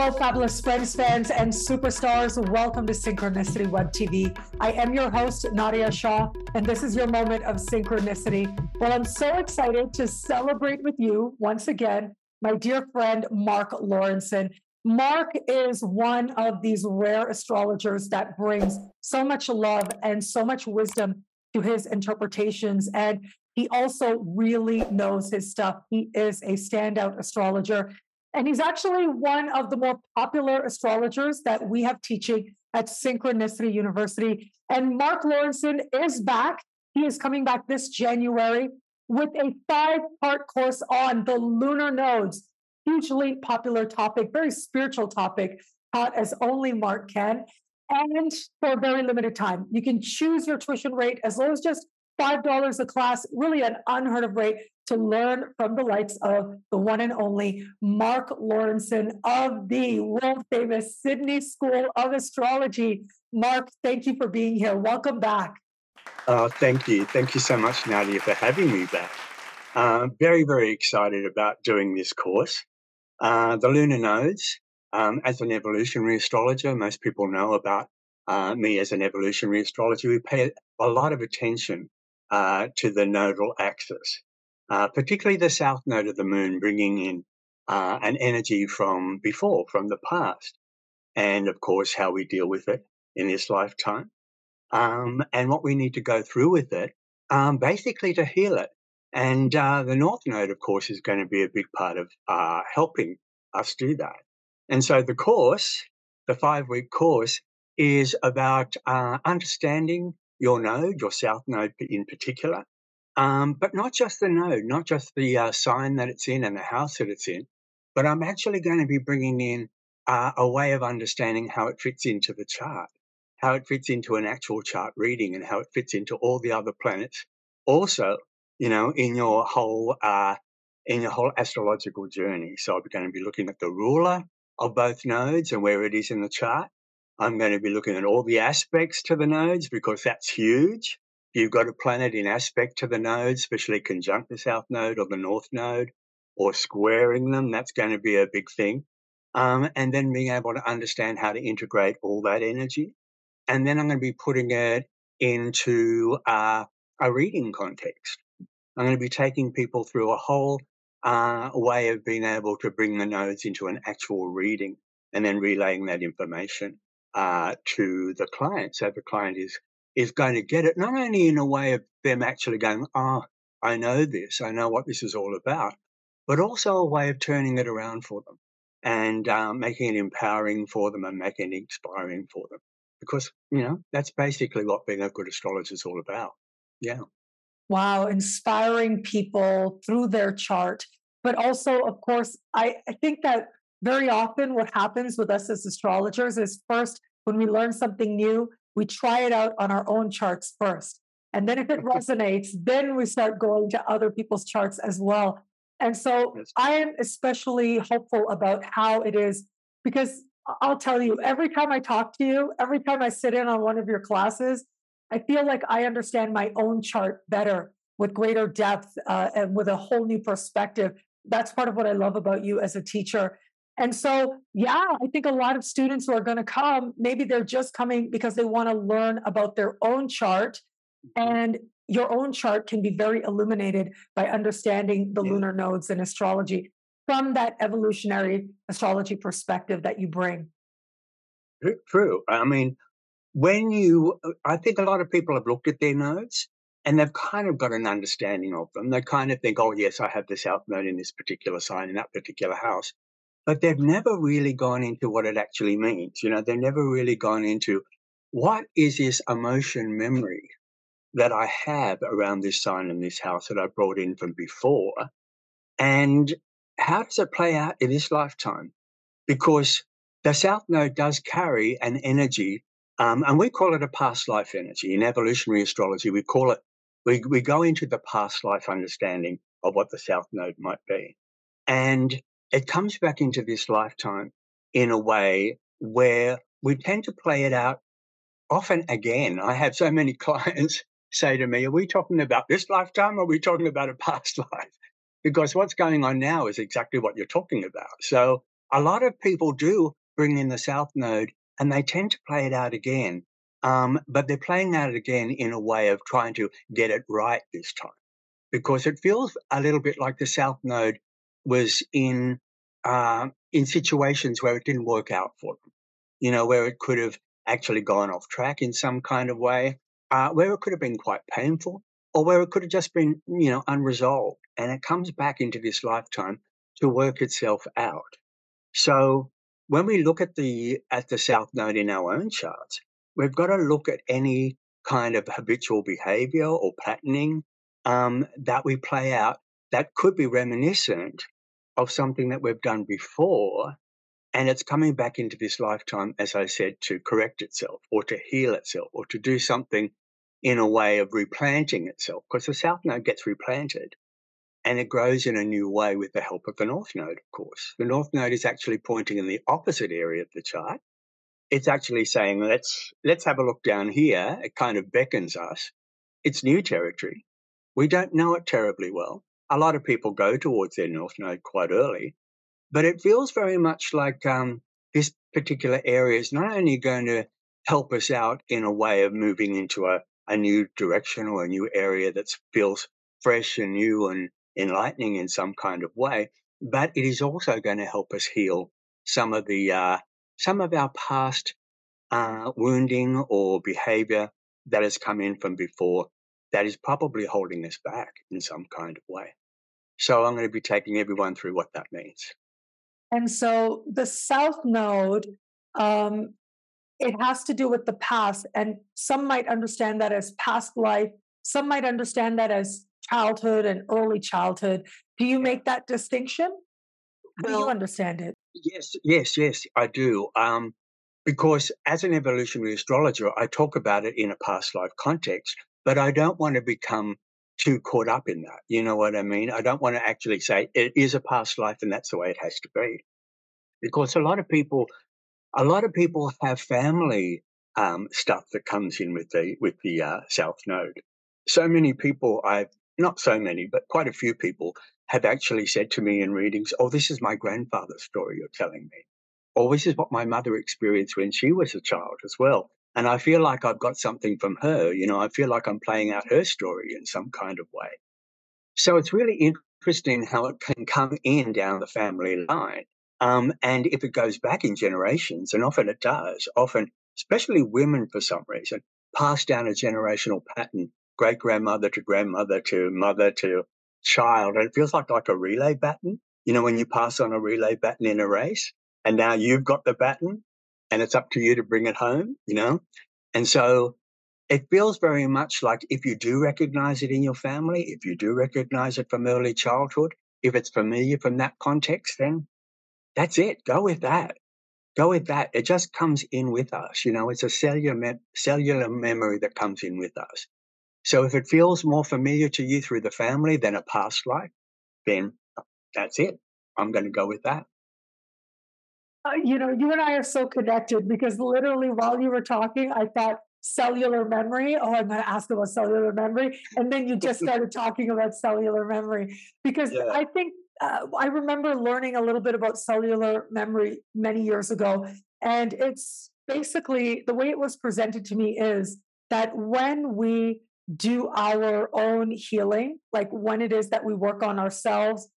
Hello, fabulous friends, fans, and superstars. Welcome to Synchronicity Web TV. I am your host, Nadia Shaw, and this is your moment of synchronicity. Well, I'm so excited to celebrate with you once again, my dear friend, Mark Lawrenson. Mark is one of these rare astrologers that brings so much love and so much wisdom to his interpretations. And he also really knows his stuff. He is a standout astrologer. And he's actually one of the more popular astrologers that we have teaching at Synchronicity University. And Mark Lawrenson is back. He is coming back this January with a five part course on the lunar nodes. Hugely popular topic, very spiritual topic, taught as only Mark can. And for a very limited time, you can choose your tuition rate as low as just $5 a class, really an unheard of rate to learn from the likes of the one and only Mark Lawrenson of the world famous Sydney School of Astrology. Mark, thank you for being here. Welcome back. Uh, thank you. Thank you so much, Nadia, for having me back. Uh, very, very excited about doing this course. Uh, the lunar nodes, um, as an evolutionary astrologer, most people know about uh, me as an evolutionary astrologer. We pay a lot of attention uh, to the nodal axis uh, particularly the south node of the moon, bringing in uh, an energy from before, from the past, and of course, how we deal with it in this lifetime, um, and what we need to go through with it, um, basically to heal it. And uh, the north node, of course, is going to be a big part of uh, helping us do that. And so the course, the five week course, is about uh, understanding your node, your south node in particular, um, but not just the node, not just the uh, sign that it's in and the house that it's in, but I'm actually going to be bringing in uh, a way of understanding how it fits into the chart, how it fits into an actual chart reading, and how it fits into all the other planets. Also, you know, in your whole uh, in your whole astrological journey. So I'm going to be looking at the ruler of both nodes and where it is in the chart. I'm going to be looking at all the aspects to the nodes because that's huge you've got a planet in aspect to the node, especially conjunct the south node or the north node, or squaring them, that's going to be a big thing. Um, and then being able to understand how to integrate all that energy. And then I'm going to be putting it into uh, a reading context. I'm going to be taking people through a whole uh, way of being able to bring the nodes into an actual reading and then relaying that information uh, to the client. So the client is is going to get it, not only in a way of them actually going, oh, I know this, I know what this is all about, but also a way of turning it around for them and um, making it empowering for them and making it inspiring for them. Because, you know, that's basically what being a good astrologer is all about. Yeah. Wow, inspiring people through their chart. But also, of course, I, I think that very often what happens with us as astrologers is first, when we learn something new, we try it out on our own charts first. And then if it resonates, then we start going to other people's charts as well. And so I am especially hopeful about how it is because I'll tell you, every time I talk to you, every time I sit in on one of your classes, I feel like I understand my own chart better with greater depth uh, and with a whole new perspective. That's part of what I love about you as a teacher. And so, yeah, I think a lot of students who are going to come, maybe they're just coming because they want to learn about their own chart. Mm-hmm. And your own chart can be very illuminated by understanding the yeah. lunar nodes and astrology from that evolutionary astrology perspective that you bring. True. I mean, when you, I think a lot of people have looked at their nodes and they've kind of got an understanding of them. They kind of think, oh, yes, I have this south node in this particular sign in that particular house but they've never really gone into what it actually means. You know, they've never really gone into what is this emotion memory that I have around this sign in this house that I brought in from before, and how does it play out in this lifetime? Because the South Node does carry an energy, um, and we call it a past life energy. In evolutionary astrology, we call it, we, we go into the past life understanding of what the South Node might be. And it comes back into this lifetime in a way where we tend to play it out often again. I have so many clients say to me, Are we talking about this lifetime or are we talking about a past life? Because what's going on now is exactly what you're talking about. So a lot of people do bring in the South Node and they tend to play it out again. Um, but they're playing out again in a way of trying to get it right this time because it feels a little bit like the South Node was in uh, in situations where it didn't work out for them. You know, where it could have actually gone off track in some kind of way, uh, where it could have been quite painful, or where it could have just been, you know, unresolved. And it comes back into this lifetime to work itself out. So when we look at the at the South Node in our own charts, we've got to look at any kind of habitual behavior or patterning um, that we play out that could be reminiscent of something that we've done before. And it's coming back into this lifetime, as I said, to correct itself or to heal itself or to do something in a way of replanting itself. Because the South Node gets replanted and it grows in a new way with the help of the North Node, of course. The North Node is actually pointing in the opposite area of the chart. It's actually saying, let's let's have a look down here. It kind of beckons us. It's new territory. We don't know it terribly well. A lot of people go towards their North Node quite early, but it feels very much like um, this particular area is not only going to help us out in a way of moving into a, a new direction or a new area that feels fresh and new and enlightening in some kind of way, but it is also going to help us heal some of the uh, some of our past uh, wounding or behavior that has come in from before that is probably holding us back in some kind of way. So I'm going to be taking everyone through what that means. And so the South Node, um, it has to do with the past. And some might understand that as past life, some might understand that as childhood and early childhood. Do you make that distinction? How well, do you understand it? Yes, yes, yes, I do. Um, because as an evolutionary astrologer, I talk about it in a past life context but I don't want to become too caught up in that. You know what I mean? I don't want to actually say it is a past life and that's the way it has to be. Because a lot of people, a lot of people have family um, stuff that comes in with the with the uh, South Node. So many people, I've not so many, but quite a few people have actually said to me in readings, "Oh, this is my grandfather's story you're telling me," or "This is what my mother experienced when she was a child as well." And I feel like I've got something from her. You know, I feel like I'm playing out her story in some kind of way. So it's really interesting how it can come in down the family line. Um, and if it goes back in generations, and often it does, often, especially women for some reason, pass down a generational pattern, great grandmother to grandmother to mother to child. And it feels like, like a relay baton. You know, when you pass on a relay baton in a race, and now you've got the baton and it's up to you to bring it home, you know? And so it feels very much like if you do recognize it in your family, if you do recognize it from early childhood, if it's familiar from that context, then that's it. Go with that. Go with that. It just comes in with us. You know, it's a cellular, me- cellular memory that comes in with us. So if it feels more familiar to you through the family than a past life, then that's it. I'm going to go with that. Uh, you know, you and I are so connected because literally while you were talking, I thought cellular memory. Oh, I'm going to ask about cellular memory. And then you just started talking about cellular memory because yeah. I think uh, I remember learning a little bit about cellular memory many years ago. And it's basically the way it was presented to me is that when we do our own healing, like when it is that we work on ourselves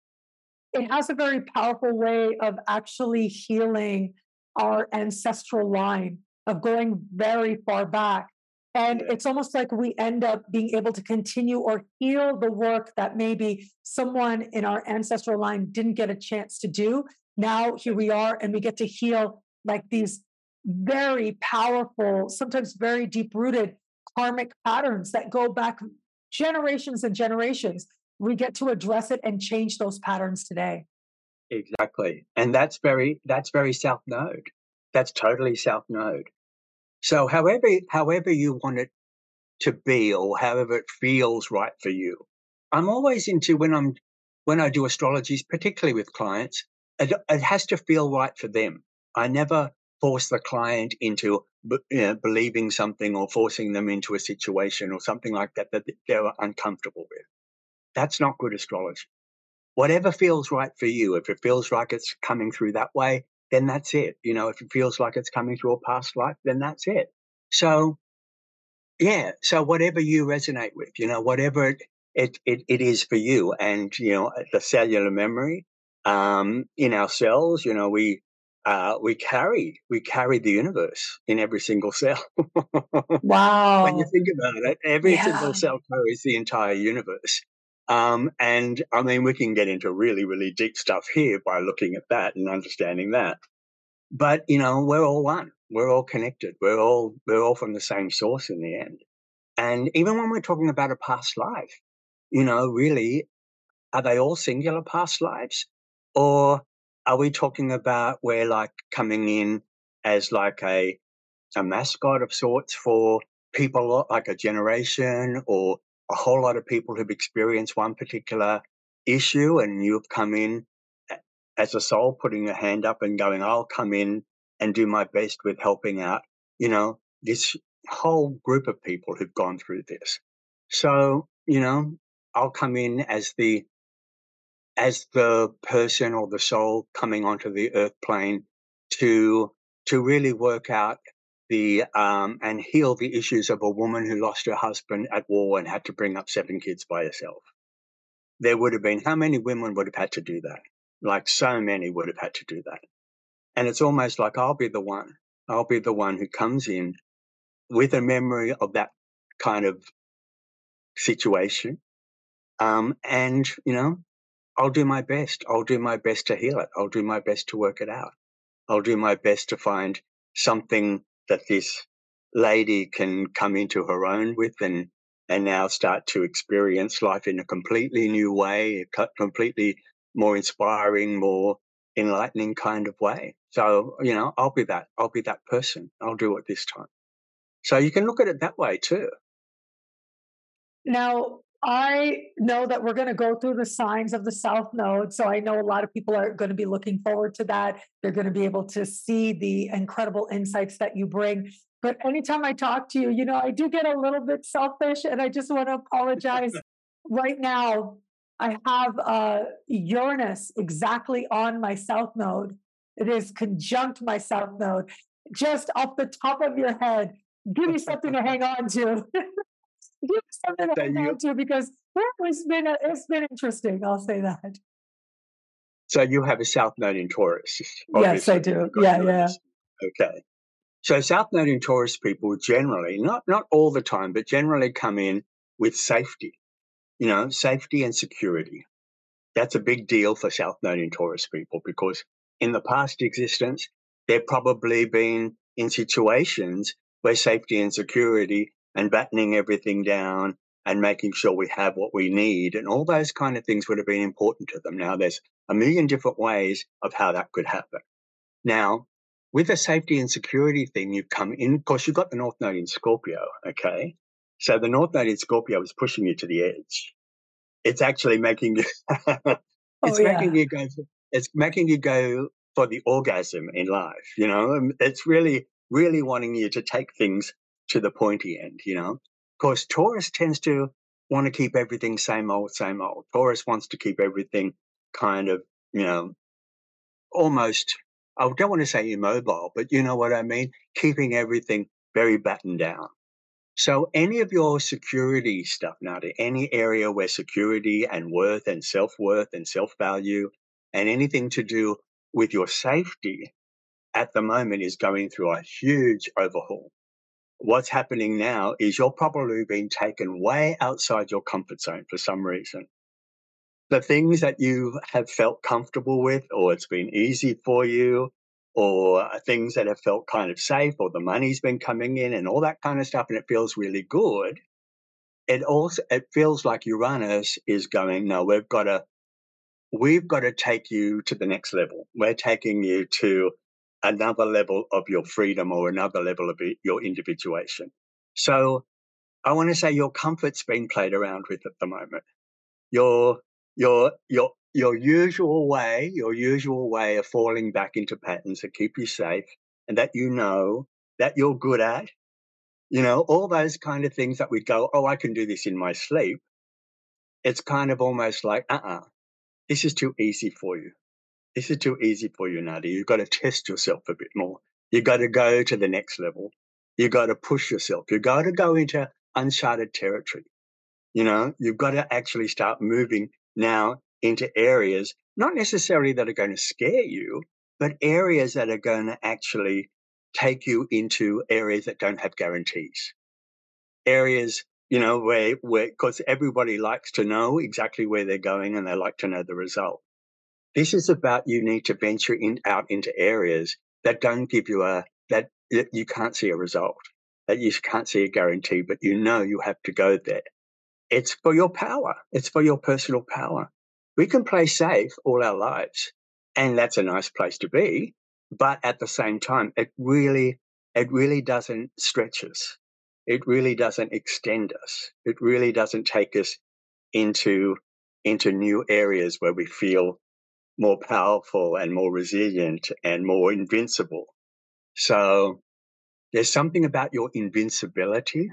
it has a very powerful way of actually healing our ancestral line of going very far back. And it's almost like we end up being able to continue or heal the work that maybe someone in our ancestral line didn't get a chance to do. Now here we are and we get to heal like these very powerful sometimes very deep rooted karmic patterns that go back generations and generations we get to address it and change those patterns today. Exactly. And that's very that's very South Node. That's totally South Node. So however however you want it to be or however it feels right for you. I'm always into when I'm when I do astrologies, particularly with clients, it, it has to feel right for them. I never force the client into you know, believing something or forcing them into a situation or something like that that they're uncomfortable with. That's not good astrology. whatever feels right for you. If it feels like it's coming through that way, then that's it. You know, if it feels like it's coming through a past life, then that's it. So, yeah. So whatever you resonate with, you know, whatever it it it, it is for you, and you know, the cellular memory um, in our cells, you know, we uh, we carry we carry the universe in every single cell. wow! when you think about it, every yeah. single cell carries the entire universe. Um, and I mean, we can get into really, really deep stuff here by looking at that and understanding that. But you know, we're all one. We're all connected. We're all we're all from the same source in the end. And even when we're talking about a past life, you know, really, are they all singular past lives, or are we talking about we're like coming in as like a a mascot of sorts for people like a generation or a whole lot of people who've experienced one particular issue and you've come in as a soul putting your hand up and going i'll come in and do my best with helping out. You know this whole group of people who've gone through this. So you know i'll come in as the as the person or the soul coming onto the earth plane to to really work out the um, and heal the issues of a woman who lost her husband at war and had to bring up seven kids by herself. There would have been how many women would have had to do that? Like so many would have had to do that. And it's almost like I'll be the one. I'll be the one who comes in with a memory of that kind of situation. Um, and, you know, I'll do my best. I'll do my best to heal it. I'll do my best to work it out. I'll do my best to find something that this lady can come into her own with and and now start to experience life in a completely new way, a completely more inspiring, more enlightening kind of way. So, you know, I'll be that. I'll be that person. I'll do it this time. So you can look at it that way too. Now, I know that we're going to go through the signs of the South Node. So I know a lot of people are going to be looking forward to that. They're going to be able to see the incredible insights that you bring. But anytime I talk to you, you know, I do get a little bit selfish and I just want to apologize. right now, I have uh, Uranus exactly on my South Node. It is conjunct my South Node. Just off the top of your head, give me something to hang on to. give something to hold on to because it's been it's been interesting. I'll say that. So you have a South Node in Taurus. Yes, I do. Yeah, yeah. Okay. So South Node in Taurus people generally, not not all the time, but generally come in with safety. You know, safety and security. That's a big deal for South Node in Taurus people because in the past existence, they've probably been in situations where safety and security and battening everything down and making sure we have what we need and all those kind of things would have been important to them. Now, there's a million different ways of how that could happen. Now, with the safety and security thing, you come in, of course, you've got the North Node in Scorpio, okay? So the North Node in Scorpio is pushing you to the edge. It's actually making you, oh, it's oh, yeah. making you go, it's making you go for the orgasm in life, you know? Um, it's really, really wanting you to take things to the pointy end, you know. Of course, Taurus tends to want to keep everything same old, same old. Taurus wants to keep everything kind of, you know, almost, I don't want to say immobile, but you know what I mean? Keeping everything very battened down. So, any of your security stuff now, to any area where security and worth and self worth and self value and anything to do with your safety at the moment is going through a huge overhaul what's happening now is you're probably being taken way outside your comfort zone for some reason. The things that you have felt comfortable with, or it's been easy for you, or uh, things that have felt kind of safe, or the money's been coming in and all that kind of stuff, and it feels really good. It also it feels like Uranus is going, no, we've got to we've got to take you to the next level. We're taking you to another level of your freedom or another level of your individuation. So I want to say your comfort's being played around with at the moment. Your your your your usual way, your usual way of falling back into patterns that keep you safe and that you know that you're good at. You know, all those kind of things that we go, oh, I can do this in my sleep. It's kind of almost like, uh uh-uh. uh this is too easy for you. This is too easy for you, Nadi. You've got to test yourself a bit more. You've got to go to the next level. You've got to push yourself. You've got to go into uncharted territory. You know, you've got to actually start moving now into areas, not necessarily that are going to scare you, but areas that are going to actually take you into areas that don't have guarantees. Areas, you know, where, where, because everybody likes to know exactly where they're going and they like to know the result. This is about you need to venture in, out into areas that don't give you a, that, you can't see a result, that you can't see a guarantee, but you know you have to go there. It's for your power. It's for your personal power. We can play safe all our lives, and that's a nice place to be. But at the same time, it really, it really doesn't stretch us. It really doesn't extend us. It really doesn't take us into into new areas where we feel more powerful and more resilient and more invincible. So there's something about your invincibility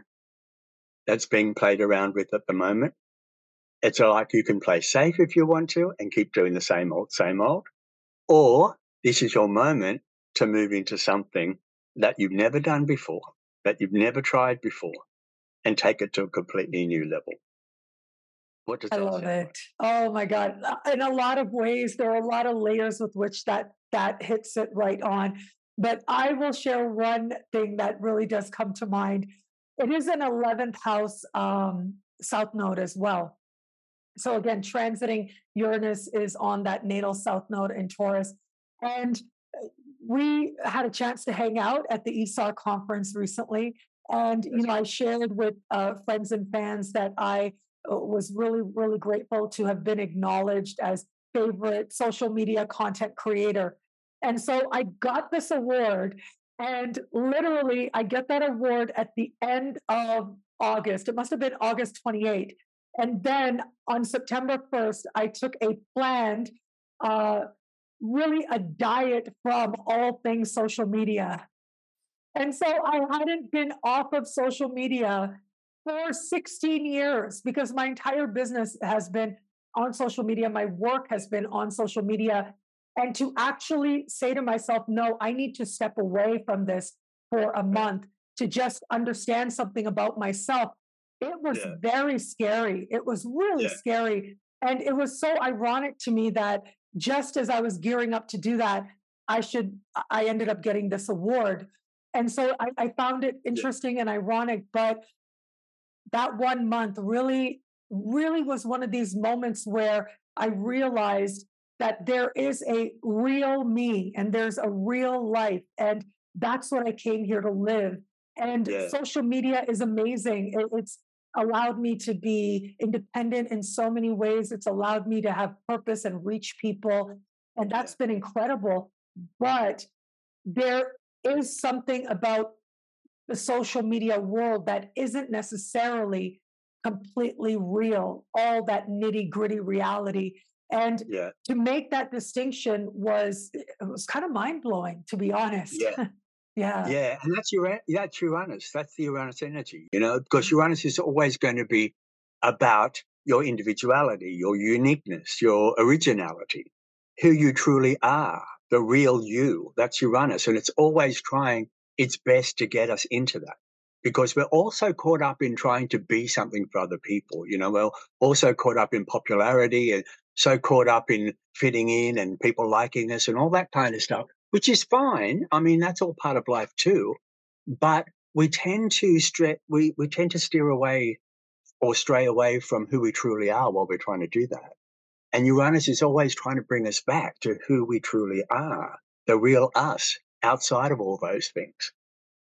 that's being played around with at the moment. It's like you can play safe if you want to and keep doing the same old, same old. Or this is your moment to move into something that you've never done before, that you've never tried before, and take it to a completely new level. What does I love it. Like? Oh my God. Uh, in a lot of ways, there are a lot of layers with which that that hits it right on. But I will share one thing that really does come to mind it is an 11th house um, south node as well. So again, transiting Uranus is on that natal south node in Taurus. And uh, we had a chance to hang out at the ISAR conference recently. And, you know, I shared with uh, friends and fans that I was really, really grateful to have been acknowledged as favorite social media content creator. And so I got this award and literally, I get that award at the end of August. It must have been August 28th. And then on September 1st, I took a planned, uh, really a diet from all things social media. And so I hadn't been off of social media for 16 years because my entire business has been on social media. My work has been on social media and to actually say to myself, no, I need to step away from this for a month to just understand something about myself. It was yeah. very scary. It was really yeah. scary. And it was so ironic to me that just as I was gearing up to do that, I should, I ended up getting this award. And so I, I found it interesting yeah. and ironic, but that one month really, really was one of these moments where I realized that there is a real me and there's a real life. And that's what I came here to live. And yeah. social media is amazing. It, it's allowed me to be independent in so many ways. It's allowed me to have purpose and reach people. And that's been incredible. But there is something about the social media world that isn't necessarily completely real, all that nitty gritty reality. And yeah. to make that distinction was it was kind of mind blowing, to be honest. Yeah. yeah. Yeah. And that's your that's Uranus. That's the Uranus energy, you know, because mm-hmm. Uranus is always going to be about your individuality, your uniqueness, your originality, who you truly are, the real you. That's Uranus. And it's always trying its best to get us into that because we're also caught up in trying to be something for other people. You know, we're also caught up in popularity and so caught up in fitting in and people liking us and all that kind of stuff, which is fine. I mean, that's all part of life too. But we tend to stre- we, we tend to steer away or stray away from who we truly are while we're trying to do that. And Uranus is always trying to bring us back to who we truly are, the real us outside of all those things.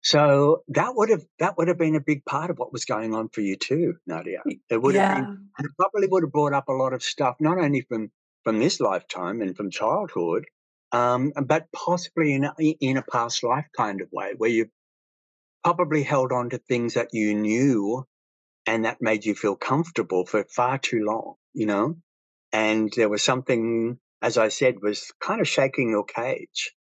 So that would have that would have been a big part of what was going on for you too, Nadia. It would yeah. have been, and it probably would have brought up a lot of stuff, not only from from this lifetime and from childhood, um, but possibly in a, in a past life kind of way, where you probably held on to things that you knew and that made you feel comfortable for far too long, you know. And there was something, as I said, was kind of shaking your cage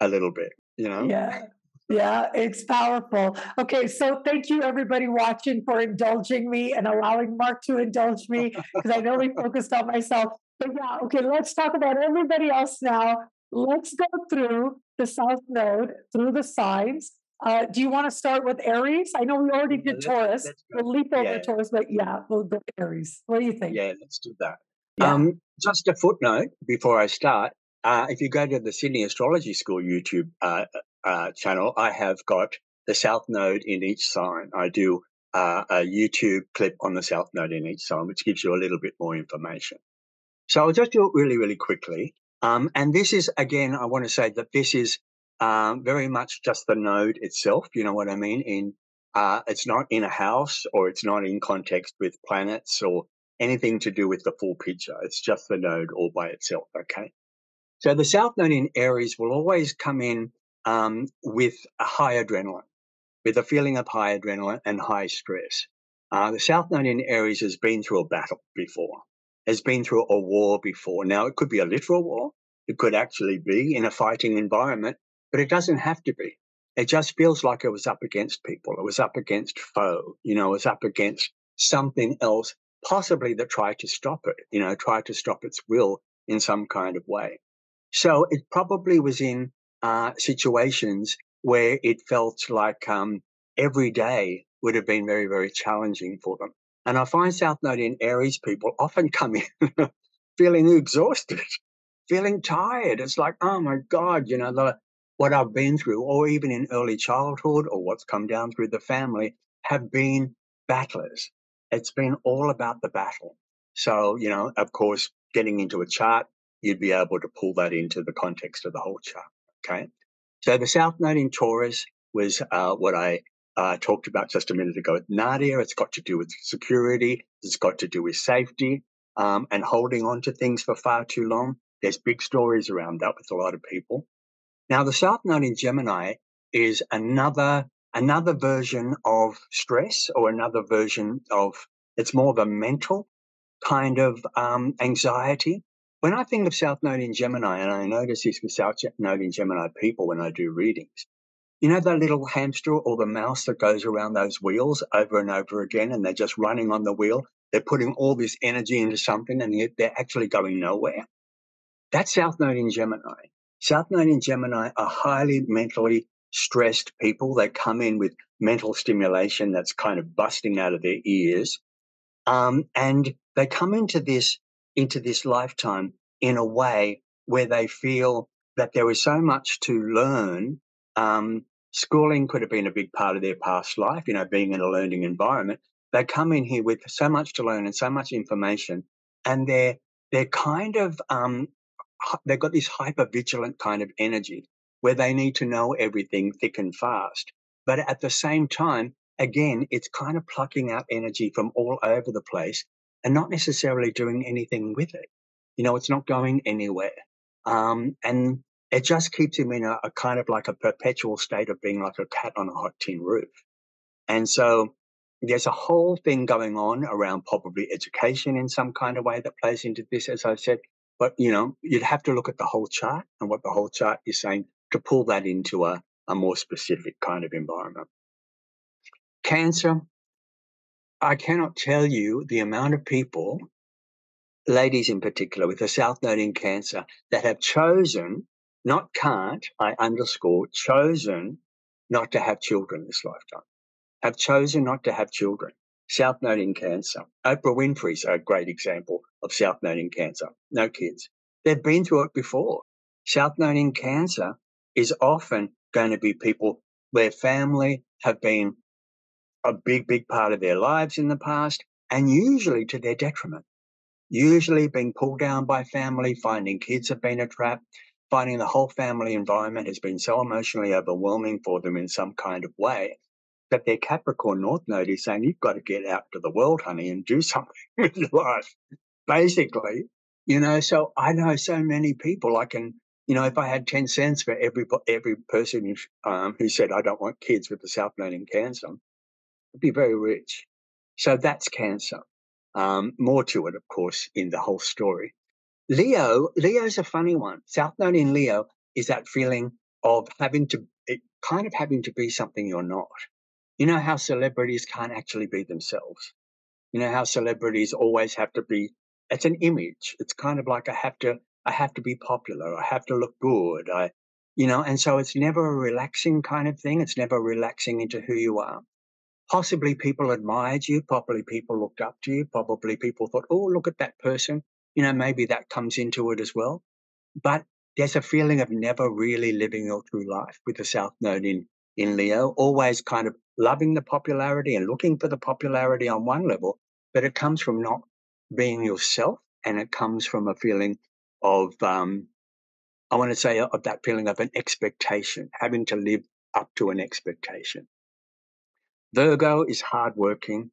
a little bit, you know. Yeah Yeah, it's powerful. Okay, so thank you everybody watching for indulging me and allowing Mark to indulge me because I know we focused on myself. But yeah, okay, let's talk about everybody else now. Let's go through the South Node, through the signs. Uh, do you want to start with Aries? I know we already did let's, Taurus. Let's we'll leap over yeah. Taurus, but yeah, we'll go Aries. What do you think? Yeah, let's do that. Yeah. Um, just a footnote before I start. Uh, if you go to the Sydney Astrology School YouTube uh, uh, channel, I have got the South Node in each sign. I do uh, a YouTube clip on the South Node in each sign, which gives you a little bit more information. So I'll just do it really, really quickly. Um, and this is, again, I want to say that this is um, very much just the node itself. You know what I mean? In uh, it's not in a house or it's not in context with planets or anything to do with the full picture. It's just the node all by itself. Okay. So the South Node in Aries will always come in um, with a high adrenaline, with a feeling of high adrenaline and high stress. Uh, the South Node in Aries has been through a battle before, has been through a war before. Now, it could be a literal war, it could actually be in a fighting environment, but it doesn't have to be. It just feels like it was up against people. It was up against foe. You know, it was up against something else, possibly that tried to stop it, you know, tried to stop its will in some kind of way. So it probably was in uh, situations where it felt like um, every day would have been very, very challenging for them. And I find South Node in Aries people often come in feeling exhausted, feeling tired. It's like, oh my God, you know, the, what I've been through, or even in early childhood, or what's come down through the family, have been battlers. It's been all about the battle. So, you know, of course, getting into a chart, you'd be able to pull that into the context of the whole chart. Okay. So the South Node in Taurus was uh, what I uh, talked about just a minute ago with Nadia. It's got to do with security. It's got to do with safety um, and holding on to things for far too long. There's big stories around that with a lot of people. Now, the South Node in Gemini is another another version of stress or another version of it's more of a mental kind of um, anxiety when I think of South Node in Gemini, and I notice this with South Node in Gemini people when I do readings, you know that little hamster or the mouse that goes around those wheels over and over again, and they're just running on the wheel. They're putting all this energy into something, and yet they're actually going nowhere. That's South Node in Gemini. South Node in Gemini are highly mentally stressed people. They come in with mental stimulation that's kind of busting out of their ears. Um, and they come into this into this lifetime in a way where they feel that there is so much to learn. Um, schooling could have been a big part of their past life, you know, being in a learning environment. They come in here with so much to learn and so much information, and they're they're kind of um, they've got this hyper vigilant kind of energy where they need to know everything thick and fast. But at the same time, again, it's kind of plucking out energy from all over the place and not necessarily doing anything with it. You know, it's not going anywhere. Um, and it just keeps him in a, a, kind of like a perpetual state of being like a cat on a hot tin roof. And so there's a whole thing going on around probably education in some kind of way that plays into this, as I said. But, you know, you'd have to look at the whole chart and what the whole chart is saying to pull that into a, a more specific kind of environment. Cancer, I cannot tell you the amount of people, ladies in particular, with a South Node in Cancer, that have chosen, not can't, I underscore, chosen not to have children this lifetime, have chosen not to have children. South Node in Cancer. Oprah Winfrey's a great example of South Node in Cancer. No kids. They've been through it before. South Node in Cancer is often going to be people where family have been a big, big part of their lives in the past, and usually to their detriment. Usually being pulled down by family, finding kids have been a trap, finding the whole family environment has been so emotionally overwhelming for them in some kind of way that their Capricorn North Node is saying, You've got to get out to the world, honey, and do something with your life. Basically, you know, so I know so many people. I can, you know, if I had 10 cents for every every person um, who said, I don't want kids with the South Node in Cancer, be very rich. So that's Cancer. Um, more to it, of course, in the whole story. Leo, Leo's a funny one. South Node in Leo is that feeling of having to it kind of having to be something you're not. You know how celebrities can't actually be themselves. You know how celebrities always have to be. It's an image. It's kind of like I have to. I have to be popular. I have to look good. I, you know, and so it's never a relaxing kind of thing. It's never relaxing into who you are. Possibly people admired you. Probably people looked up to you. Probably people thought, oh, look at that person. You know, maybe that comes into it as well. But there's a feeling of never really living your true life with the South Node in, in Leo, always kind of loving the popularity and looking for the popularity on one level, but it comes from not being yourself and it comes from a feeling of, um, I want to say, of that feeling of an expectation, having to live up to an expectation. Virgo is hardworking.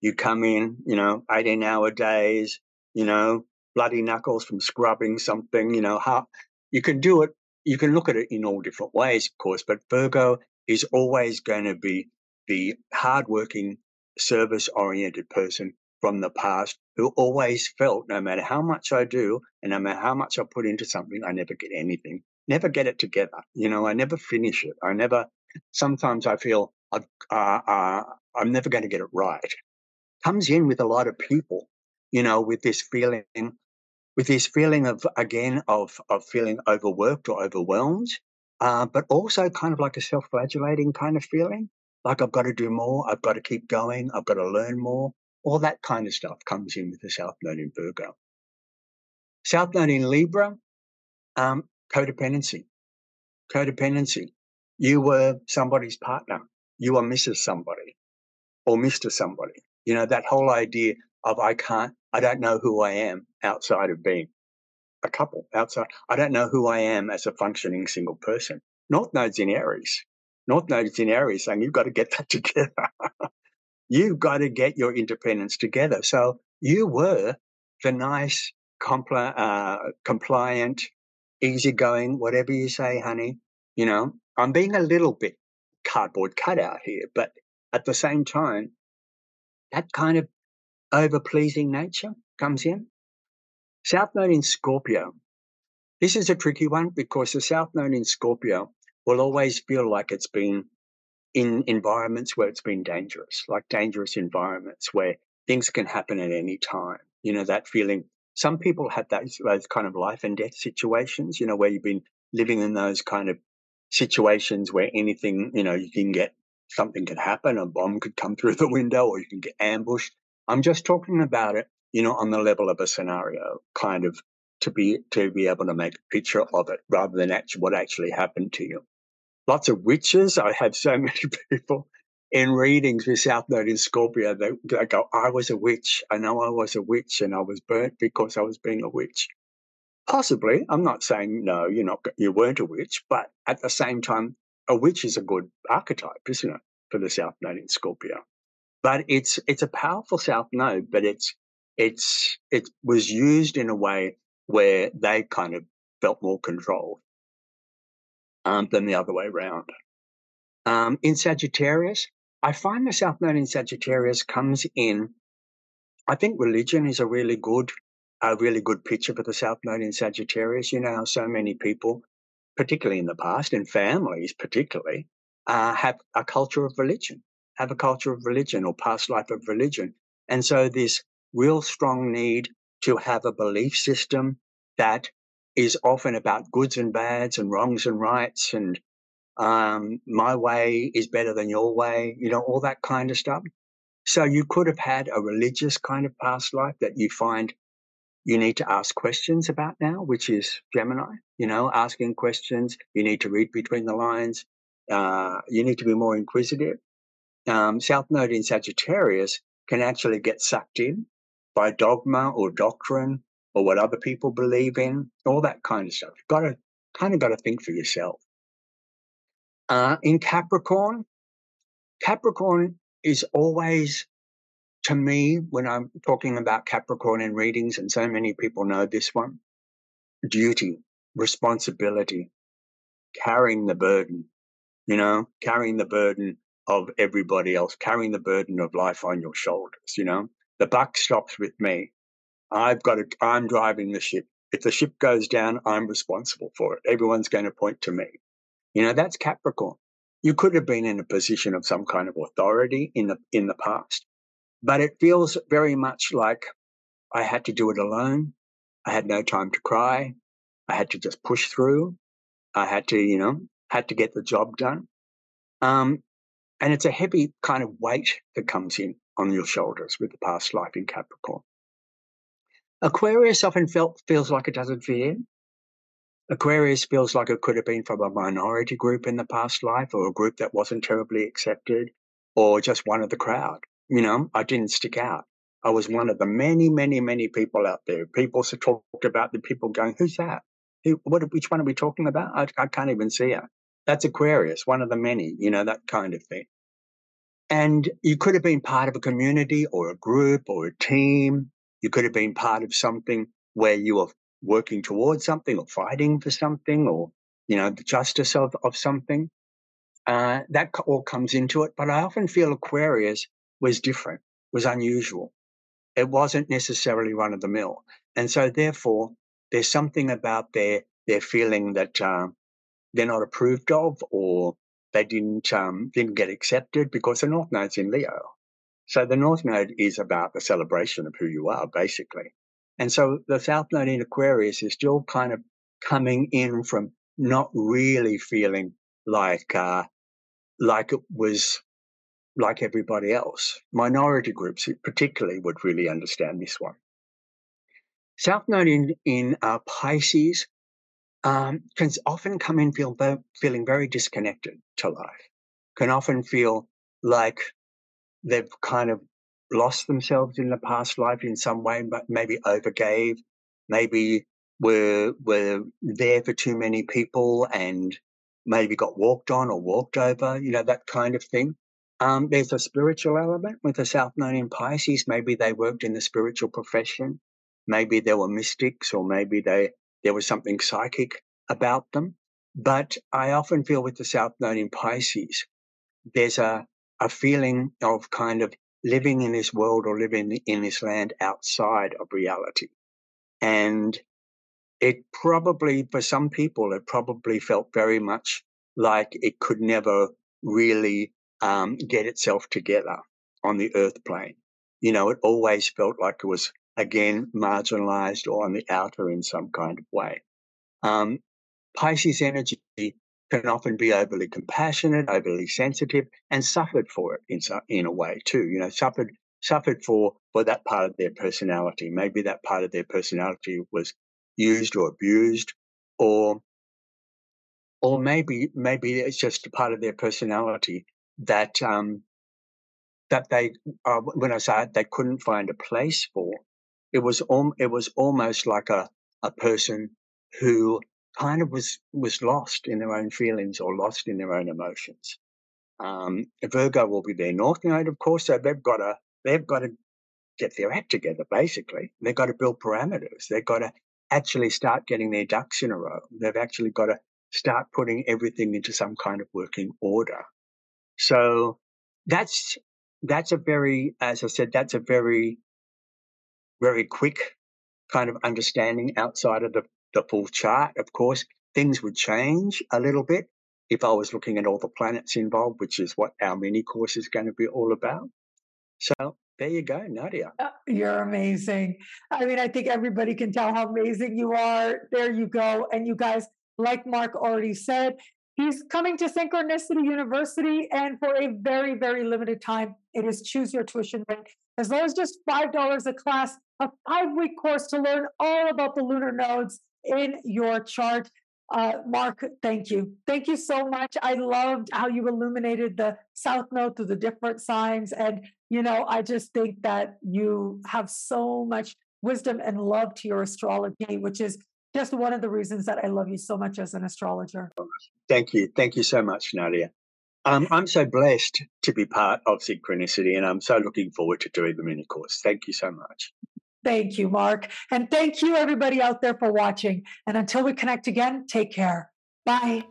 You come in, you know, 18 hour days, you know, bloody knuckles from scrubbing something, you know, how, you can do it. You can look at it in all different ways, of course, but Virgo is always going to be the hardworking, service oriented person from the past who always felt no matter how much I do and no matter how much I put into something, I never get anything, never get it together. You know, I never finish it. I never, sometimes I feel I've, uh, uh, I'm never going to get it right. Comes in with a lot of people, you know, with this feeling with this feeling of again of of feeling overworked or overwhelmed, uh, but also kind of like a self-flagellating kind of feeling, like I've got to do more, I've got to keep going, I've got to learn more. All that kind of stuff comes in with the South Node in Virgo. South Node in Libra, um, codependency. Codependency. You were somebody's partner. You are Mrs. Somebody or Mr. Somebody. You know, that whole idea of I can't, I don't know who I am outside of being a couple outside. I don't know who I am as a functioning single person. North Node's in Aries. North Node's in Aries saying you've got to get that together. you've got to get your independence together. So you were the nice, compli- uh, compliant, easygoing, whatever you say, honey. You know, I'm being a little bit cardboard cutout here, but at the same time, that kind of over pleasing nature comes in. South Node in Scorpio. This is a tricky one because the South Node in Scorpio will always feel like it's been in environments where it's been dangerous, like dangerous environments where things can happen at any time. You know, that feeling. Some people have those, those kind of life and death situations, you know, where you've been living in those kind of situations where anything, you know, you can get something could happen, a bomb could come through the window, or you can get ambushed. I'm just talking about it you know, on the level of a scenario, kind of to be to be able to make a picture of it rather than actually what actually happened to you. Lots of witches. I have so many people in readings with South Node in Scorpio. They, they go, "I was a witch. I know I was a witch, and I was burnt because I was being a witch." Possibly, I'm not saying no, you're not. You weren't a witch, but at the same time, a witch is a good archetype, isn't it, for the South Node in Scorpio? But it's it's a powerful South Node, but it's it's it was used in a way where they kind of felt more controlled um, than the other way around. Um, in Sagittarius, I find the South Node in Sagittarius comes in. I think religion is a really good, a really good picture for the South Node in Sagittarius. You know so many people, particularly in the past, and families particularly, uh, have a culture of religion, have a culture of religion or past life of religion, and so this real strong need to have a belief system that is often about goods and bads and wrongs and rights and um, my way is better than your way, you know, all that kind of stuff. So you could have had a religious kind of past life that you find you need to ask questions about now, which is Gemini, you know, asking questions. You need to read between the lines. Uh, you need to be more inquisitive. Um, South Node in Sagittarius can actually get sucked in by dogma or doctrine or what other people believe in, all that kind of stuff. You've got to kind of got to think for yourself. Uh, in Capricorn, Capricorn is always, to me, when I'm talking about Capricorn in readings, and so many people know this one, duty, responsibility, carrying the burden, you know, carrying the burden of everybody else, carrying the burden of life on your shoulders, you know. The buck stops with me. I've got to, I'm driving the ship. If the ship goes down, I'm responsible for it. Everyone's going to point to me. You know, that's Capricorn. You could have been in a position of some kind of authority in the in the past, but it feels very much like I had to do it alone. I had no time to cry. I had to just push through. I had to, you know, had to get the job done. Um, and it's a heavy kind of weight that comes in on your shoulders with the past life in Capricorn. Aquarius often felt, feels like it doesn't fit in. Aquarius feels like it could have been from a minority group in the past life or a group that wasn't terribly accepted or just one of the crowd. You know, I didn't stick out. I was one of the many, many, many people out there. People talked about the people going, who's that? Who, what, which one are we talking about? I, I can't even see her. That's Aquarius, one of the many, you know, that kind of thing. And you could have been part of a community or a group or a team. You could have been part of something where you were working towards something or fighting for something or, you know, the justice of, of something. Uh, that all comes into it. But I often feel Aquarius was different, was unusual. It wasn't necessarily run of the mill. And so therefore, there's something about their, their feeling that uh, they're not approved of or they didn't, um, didn't get accepted because the North Node's in Leo. So the North Node is about the celebration of who you are, basically. And so the South Node in Aquarius is still kind of coming in from not really feeling like uh, like it was like everybody else. Minority groups, particularly, would really understand this one. South Node in in uh, Pisces um, can often come in feel feeling very disconnected to life. Can often feel like they've kind of lost themselves in the past life in some way, but maybe overgave, maybe were were there for too many people and maybe got walked on or walked over, you know, that kind of thing. Um, there's a spiritual element with the South Node in Pisces. Maybe they worked in the spiritual profession. Maybe they were mystics, or maybe they there was something psychic about them. But I often feel with the South Node in Pisces, there's a a feeling of kind of living in this world or living in this land outside of reality. And it probably, for some people, it probably felt very much like it could never really um, get itself together on the earth plane. You know, it always felt like it was, again, marginalized or on the outer in some kind of way. Um, Pisces energy can often be overly compassionate, overly sensitive, and suffered for it in in a way too. You know, suffered suffered for for that part of their personality. Maybe that part of their personality was used or abused, or or maybe maybe it's just a part of their personality that um, that they uh, when I say they couldn't find a place for. It was it was almost like a a person who kind of was was lost in their own feelings or lost in their own emotions. Um, Virgo will be their north node, of course, so they've got to they've got to get their act together. Basically, they've got to build parameters. They've got to actually start getting their ducks in a row. They've actually got to start putting everything into some kind of working order. So that's that's a very, as I said, that's a very very quick kind of understanding outside of the the full chart. Of course, things would change a little bit if I was looking at all the planets involved, which is what our mini course is going to be all about. So there you go, Nadia. Uh, you're amazing. I mean, I think everybody can tell how amazing you are. There you go. And you guys, like Mark already said, he's coming to Synchronicity University, and for a very, very limited time, it is choose your tuition rate. As low as just $5 a class, a five week course to learn all about the lunar nodes in your chart. Uh, Mark, thank you. Thank you so much. I loved how you illuminated the South Node through the different signs. And, you know, I just think that you have so much wisdom and love to your astrology, which is just one of the reasons that I love you so much as an astrologer. Thank you. Thank you so much, Nadia. Um, I'm so blessed to be part of Synchronicity, and I'm so looking forward to doing the mini course. Thank you so much. Thank you, Mark. And thank you, everybody out there, for watching. And until we connect again, take care. Bye.